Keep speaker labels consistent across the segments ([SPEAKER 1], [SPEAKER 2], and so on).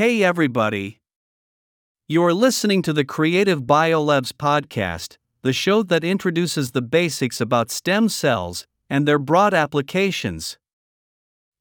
[SPEAKER 1] Hey, everybody. You're listening to the Creative Biolabs podcast, the show that introduces the basics about stem cells and their broad applications.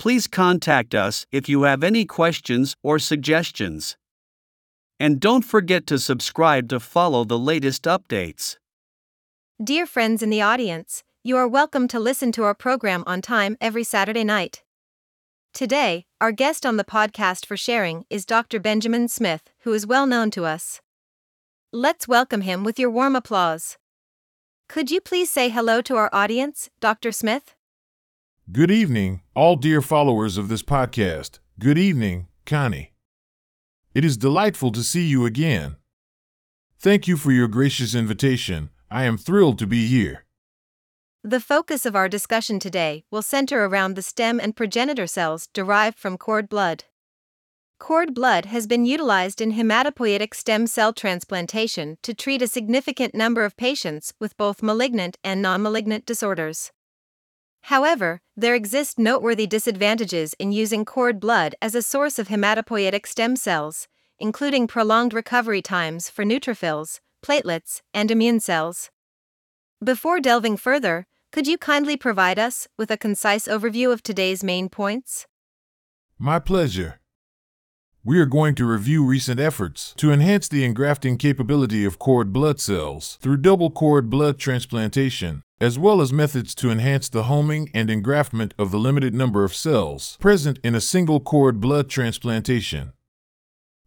[SPEAKER 1] Please contact us if you have any questions or suggestions. And don't forget to subscribe to follow the latest updates.
[SPEAKER 2] Dear friends in the audience, you are welcome to listen to our program on time every Saturday night. Today, our guest on the podcast for sharing is Dr. Benjamin Smith, who is well known to us. Let's welcome him with your warm applause. Could you please say hello to our audience, Dr. Smith?
[SPEAKER 3] Good evening, all dear followers of this podcast. Good evening, Connie. It is delightful to see you again. Thank you for your gracious invitation. I am thrilled to be here.
[SPEAKER 2] The focus of our discussion today will center around the stem and progenitor cells derived from cord blood. Cord blood has been utilized in hematopoietic stem cell transplantation to treat a significant number of patients with both malignant and non malignant disorders. However, there exist noteworthy disadvantages in using cord blood as a source of hematopoietic stem cells, including prolonged recovery times for neutrophils, platelets, and immune cells. Before delving further, could you kindly provide us with a concise overview of today's main points?
[SPEAKER 3] My pleasure. We are going to review recent efforts to enhance the engrafting capability of cord blood cells through double cord blood transplantation, as well as methods to enhance the homing and engraftment of the limited number of cells present in a single cord blood transplantation.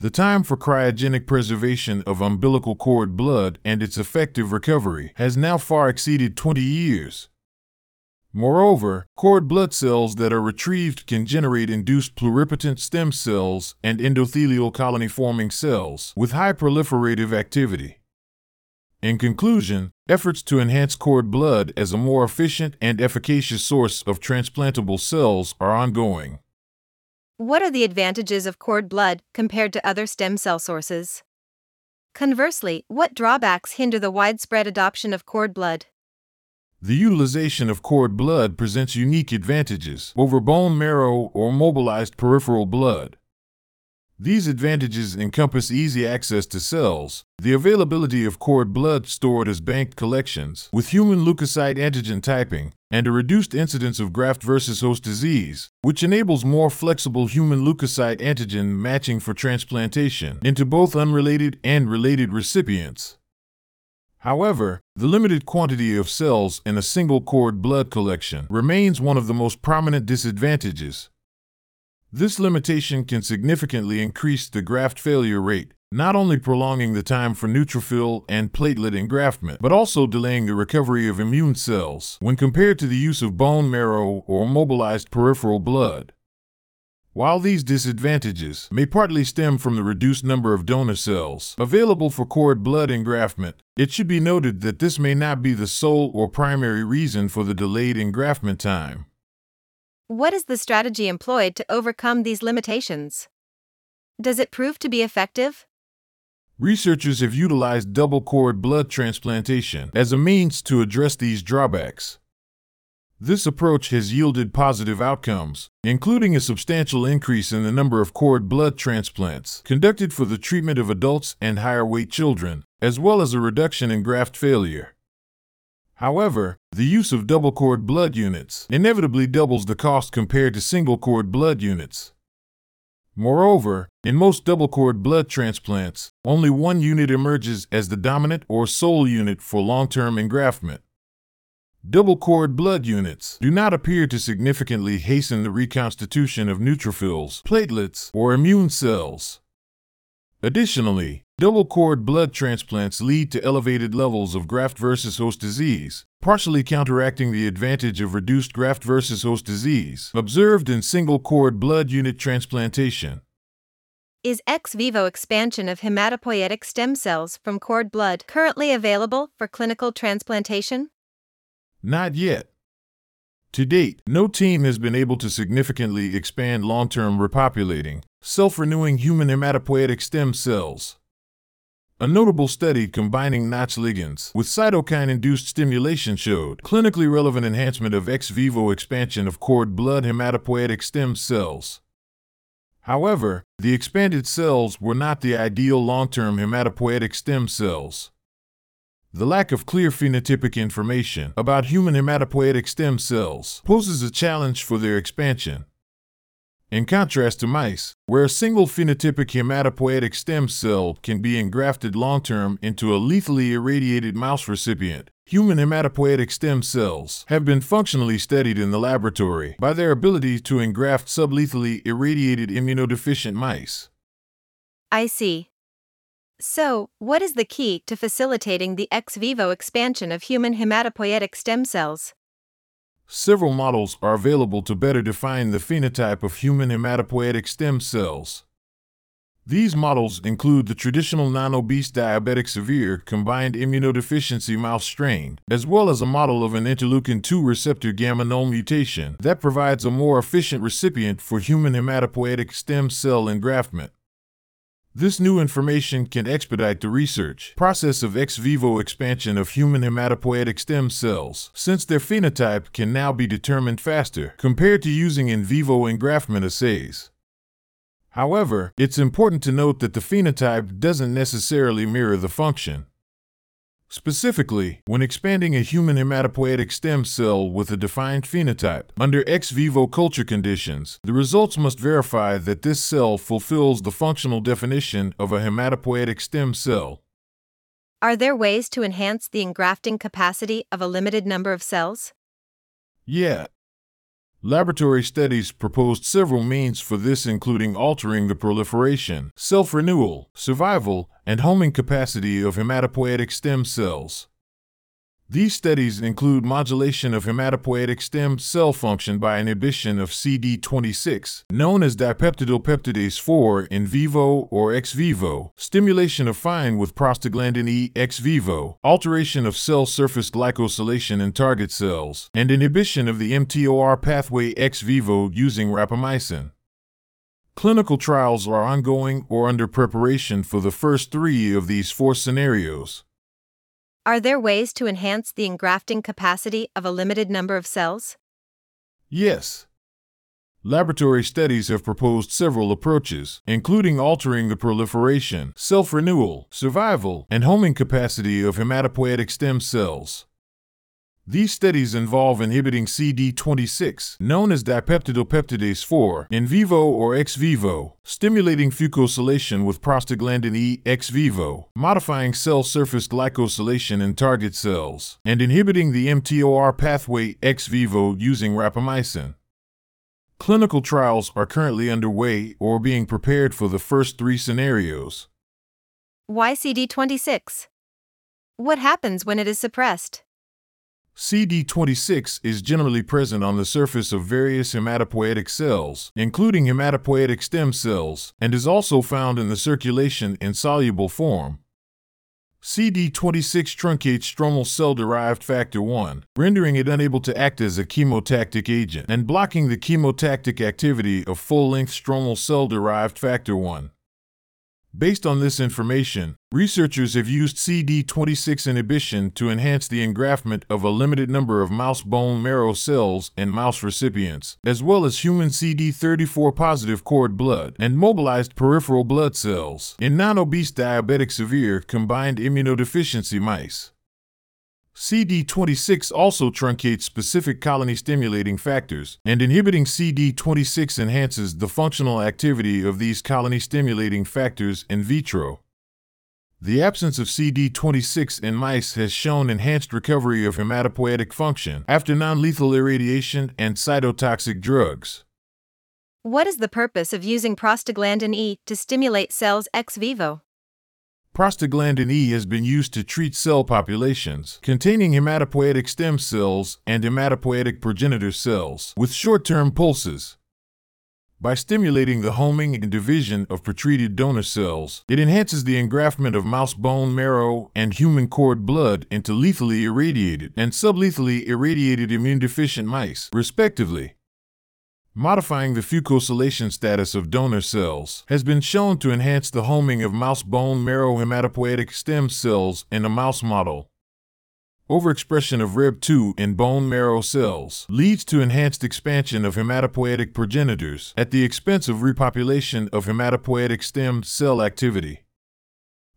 [SPEAKER 3] The time for cryogenic preservation of umbilical cord blood and its effective recovery has now far exceeded 20 years. Moreover, cord blood cells that are retrieved can generate induced pluripotent stem cells and endothelial colony forming cells with high proliferative activity. In conclusion, efforts to enhance cord blood as a more efficient and efficacious source of transplantable cells are ongoing.
[SPEAKER 2] What are the advantages of cord blood compared to other stem cell sources? Conversely, what drawbacks hinder the widespread adoption of cord blood?
[SPEAKER 3] The utilization of cord blood presents unique advantages over bone marrow or mobilized peripheral blood. These advantages encompass easy access to cells, the availability of cord blood stored as banked collections with human leukocyte antigen typing, and a reduced incidence of graft versus host disease, which enables more flexible human leukocyte antigen matching for transplantation into both unrelated and related recipients. However, the limited quantity of cells in a single cord blood collection remains one of the most prominent disadvantages. This limitation can significantly increase the graft failure rate, not only prolonging the time for neutrophil and platelet engraftment, but also delaying the recovery of immune cells when compared to the use of bone marrow or mobilized peripheral blood. While these disadvantages may partly stem from the reduced number of donor cells available for cord blood engraftment, it should be noted that this may not be the sole or primary reason for the delayed engraftment time.
[SPEAKER 2] What is the strategy employed to overcome these limitations? Does it prove to be effective?
[SPEAKER 3] Researchers have utilized double cord blood transplantation as a means to address these drawbacks. This approach has yielded positive outcomes, including a substantial increase in the number of cord blood transplants conducted for the treatment of adults and higher weight children, as well as a reduction in graft failure. However, the use of double cord blood units inevitably doubles the cost compared to single cord blood units. Moreover, in most double cord blood transplants, only one unit emerges as the dominant or sole unit for long term engraftment. Double cord blood units do not appear to significantly hasten the reconstitution of neutrophils, platelets, or immune cells. Additionally, double cord blood transplants lead to elevated levels of graft versus host disease, partially counteracting the advantage of reduced graft versus host disease observed in single cord blood unit transplantation.
[SPEAKER 2] Is ex vivo expansion of hematopoietic stem cells from cord blood currently available for clinical transplantation?
[SPEAKER 3] Not yet. To date, no team has been able to significantly expand long term repopulating, self renewing human hematopoietic stem cells. A notable study combining Notch ligands with cytokine induced stimulation showed clinically relevant enhancement of ex vivo expansion of cord blood hematopoietic stem cells. However, the expanded cells were not the ideal long term hematopoietic stem cells. The lack of clear phenotypic information about human hematopoietic stem cells poses a challenge for their expansion. In contrast to mice, where a single phenotypic hematopoietic stem cell can be engrafted long term into a lethally irradiated mouse recipient, Human hematopoietic stem cells have been functionally studied in the laboratory by their ability to engraft sublethally irradiated immunodeficient mice.
[SPEAKER 2] I see. So, what is the key to facilitating the ex vivo expansion of human hematopoietic stem cells?
[SPEAKER 3] Several models are available to better define the phenotype of human hematopoietic stem cells. These models include the traditional non obese diabetic severe combined immunodeficiency mouse strain, as well as a model of an interleukin 2 receptor gamma null mutation that provides a more efficient recipient for human hematopoietic stem cell engraftment. This new information can expedite the research process of ex vivo expansion of human hematopoietic stem cells, since their phenotype can now be determined faster compared to using in vivo engraftment assays. However, it's important to note that the phenotype doesn't necessarily mirror the function. Specifically, when expanding a human hematopoietic stem cell with a defined phenotype under ex vivo culture conditions, the results must verify that this cell fulfills the functional definition of a hematopoietic stem cell.
[SPEAKER 2] Are there ways to enhance the engrafting capacity of a limited number of cells?
[SPEAKER 3] Yeah, Laboratory studies proposed several means for this, including altering the proliferation, self renewal, survival, and homing capacity of hematopoietic stem cells. These studies include modulation of hematopoietic stem cell function by inhibition of CD26, known as dipeptidylpeptidase 4 in vivo or ex vivo, stimulation of FINE with prostaglandin E ex vivo, alteration of cell surface glycosylation in target cells, and inhibition of the mTOR pathway ex vivo using rapamycin. Clinical trials are ongoing or under preparation for the first three of these four scenarios.
[SPEAKER 2] Are there ways to enhance the engrafting capacity of a limited number of cells?
[SPEAKER 3] Yes. Laboratory studies have proposed several approaches, including altering the proliferation, self renewal, survival, and homing capacity of hematopoietic stem cells. These studies involve inhibiting CD26, known as dipeptidylpeptidase 4, in vivo or ex vivo, stimulating fucosylation with prostaglandin E ex vivo, modifying cell surface glycosylation in target cells, and inhibiting the mTOR pathway ex vivo using rapamycin. Clinical trials are currently underway or being prepared for the first three scenarios.
[SPEAKER 2] Why CD26? What happens when it is suppressed?
[SPEAKER 3] CD26 is generally present on the surface of various hematopoietic cells, including hematopoietic stem cells, and is also found in the circulation in soluble form. CD26 truncates stromal cell derived factor 1, rendering it unable to act as a chemotactic agent and blocking the chemotactic activity of full length stromal cell derived factor 1. Based on this information, researchers have used CD26 inhibition to enhance the engraftment of a limited number of mouse bone marrow cells and mouse recipients, as well as human CD34 positive cord blood and mobilized peripheral blood cells in non obese diabetic severe combined immunodeficiency mice. CD26 also truncates specific colony stimulating factors, and inhibiting CD26 enhances the functional activity of these colony stimulating factors in vitro. The absence of CD26 in mice has shown enhanced recovery of hematopoietic function after non lethal irradiation and cytotoxic drugs.
[SPEAKER 2] What is the purpose of using prostaglandin E to stimulate cells ex vivo?
[SPEAKER 3] Prostaglandin E has been used to treat cell populations containing hematopoietic stem cells and hematopoietic progenitor cells with short term pulses. By stimulating the homing and division of pretreated donor cells, it enhances the engraftment of mouse bone marrow and human cord blood into lethally irradiated and sublethally irradiated immune deficient mice, respectively. Modifying the fucosylation status of donor cells has been shown to enhance the homing of mouse bone marrow hematopoietic stem cells in a mouse model. Overexpression of Rheb2 in bone marrow cells leads to enhanced expansion of hematopoietic progenitors at the expense of repopulation of hematopoietic stem cell activity.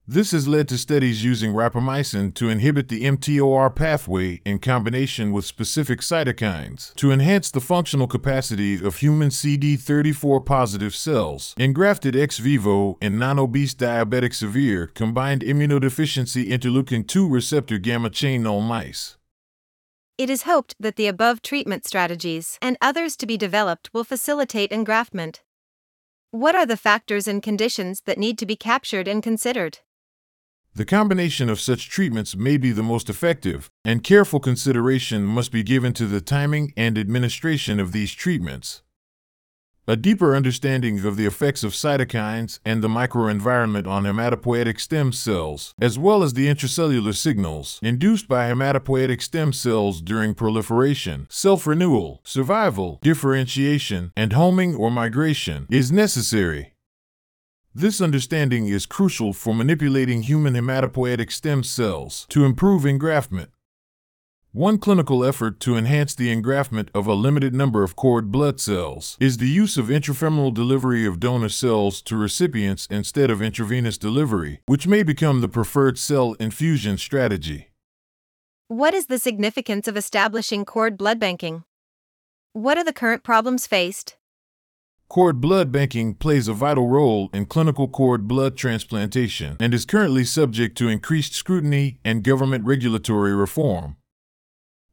[SPEAKER 3] This has led to studies using rapamycin to inhibit the mTOR pathway in combination with specific cytokines to enhance the functional capacity of human CD34 positive cells engrafted ex vivo in non obese diabetic severe combined immunodeficiency interleukin 2 receptor gamma chain null mice.
[SPEAKER 2] It is hoped that the above treatment strategies and others to be developed will facilitate engraftment. What are the factors and conditions that need to be captured and considered?
[SPEAKER 3] The combination of such treatments may be the most effective, and careful consideration must be given to the timing and administration of these treatments. A deeper understanding of the effects of cytokines and the microenvironment on hematopoietic stem cells, as well as the intracellular signals induced by hematopoietic stem cells during proliferation, self renewal, survival, differentiation, and homing or migration, is necessary. This understanding is crucial for manipulating human hematopoietic stem cells to improve engraftment. One clinical effort to enhance the engraftment of a limited number of cord blood cells is the use of intrafemoral delivery of donor cells to recipients instead of intravenous delivery, which may become the preferred cell infusion strategy.
[SPEAKER 2] What is the significance of establishing cord blood banking? What are the current problems faced?
[SPEAKER 3] Cord blood banking plays a vital role in clinical cord blood transplantation and is currently subject to increased scrutiny and government regulatory reform.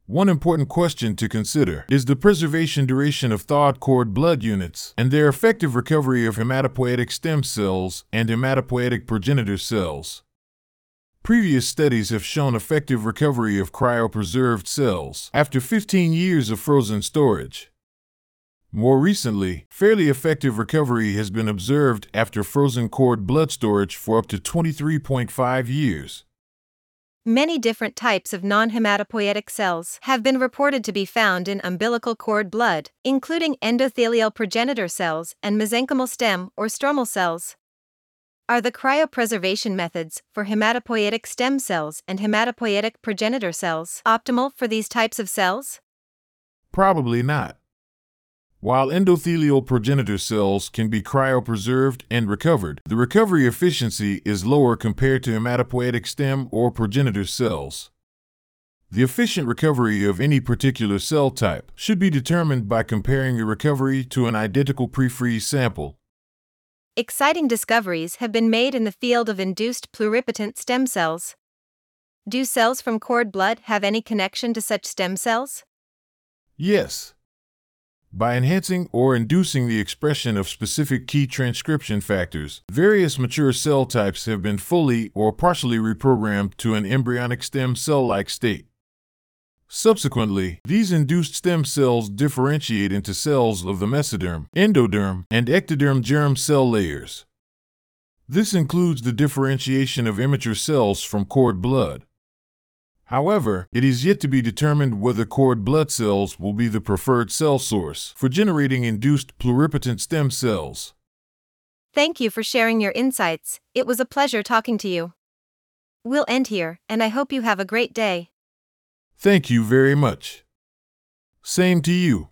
[SPEAKER 3] One important question to consider is the preservation duration of thawed cord blood units and their effective recovery of hematopoietic stem cells and hematopoietic progenitor cells. Previous studies have shown effective recovery of cryopreserved cells after 15 years of frozen storage. More recently, fairly effective recovery has been observed after frozen cord blood storage for up to 23.5 years.
[SPEAKER 2] Many different types of non hematopoietic cells have been reported to be found in umbilical cord blood, including endothelial progenitor cells and mesenchymal stem or stromal cells. Are the cryopreservation methods for hematopoietic stem cells and hematopoietic progenitor cells optimal for these types of cells?
[SPEAKER 3] Probably not. While endothelial progenitor cells can be cryopreserved and recovered, the recovery efficiency is lower compared to hematopoietic stem or progenitor cells. The efficient recovery of any particular cell type should be determined by comparing the recovery to an identical pre-freeze sample.
[SPEAKER 2] Exciting discoveries have been made in the field of induced pluripotent stem cells. Do cells from cord blood have any connection to such stem cells?
[SPEAKER 3] Yes. By enhancing or inducing the expression of specific key transcription factors, various mature cell types have been fully or partially reprogrammed to an embryonic stem cell like state. Subsequently, these induced stem cells differentiate into cells of the mesoderm, endoderm, and ectoderm germ cell layers. This includes the differentiation of immature cells from cord blood. However, it is yet to be determined whether cord blood cells will be the preferred cell source for generating induced pluripotent stem cells.
[SPEAKER 2] Thank you for sharing your insights. It was a pleasure talking to you. We'll end here, and I hope you have a great day.
[SPEAKER 3] Thank you very much. Same to you.